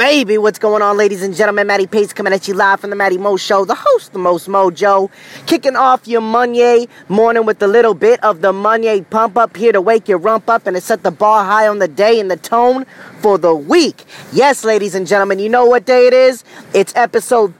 baby. What's going on, ladies and gentlemen? Matty Pace coming at you live from the Matty Mo Show, the host, the most mojo. Kicking off your Monday morning with a little bit of the Monday pump up here to wake your rump up and to set the bar high on the day and the tone for the week. Yes, ladies and gentlemen, you know what day it is? It's episode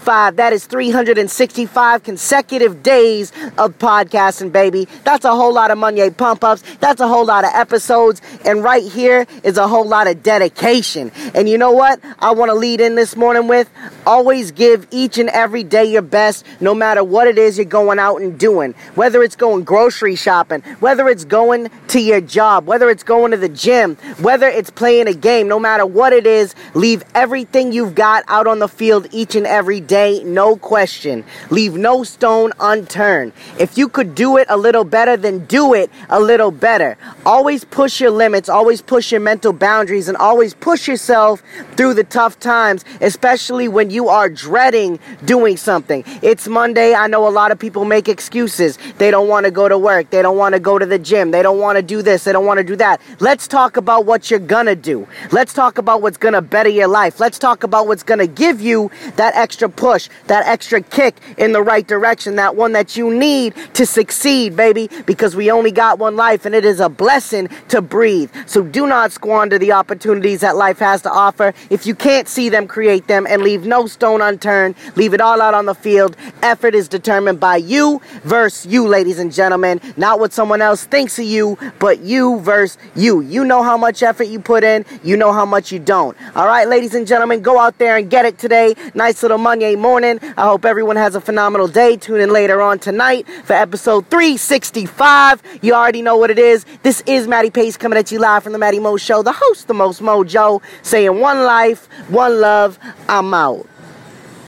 365. That is 365 consecutive days of podcasting, baby. That's a whole lot of Monday pump ups. That's a whole lot of episodes. And right here is a whole lot of dedication. And you know what? I want to lead in this morning with always give each and every day your best, no matter what it is you're going out and doing. Whether it's going grocery shopping, whether it's going to your job, whether it's going to the gym, whether it's playing a game, no matter what it is, leave everything you've got out on the field each and every day, no question. Leave no stone unturned. If you could do it a little better, then do it a little better. Always push your limits, always push your mental boundaries, and always push yourself through the tough times, especially when you are dreading doing something. It's Monday. I know a lot of people make excuses. They don't want to go to work. They don't want to go to the gym. They don't want to do this. They don't want to do that. Let's talk about what you're to do. Let's talk about what's to better your life. Let's talk about what's to give you that extra push, that extra kick in the right direction, that one that you need to succeed, baby, because we only got one life and it is a blessing to breathe. So do not squander the opportunities that life has to offer. If you can't see them, create them and leave no stone unturned. Leave it all out on the field. Effort is determined by you versus you, ladies and gentlemen. Not what someone else thinks of you, but you versus you. You know how much effort you put in, you know how much you don't. All right, ladies and gentlemen, go out there and get it today. Nice little Monday morning. I hope everyone has a phenomenal day. Tune in later on tonight for episode 365. You already know what it is. This is Matty Pace coming at you live from the Matty Mo Show, the host, the most mojo, saying one life, one love. I'm out.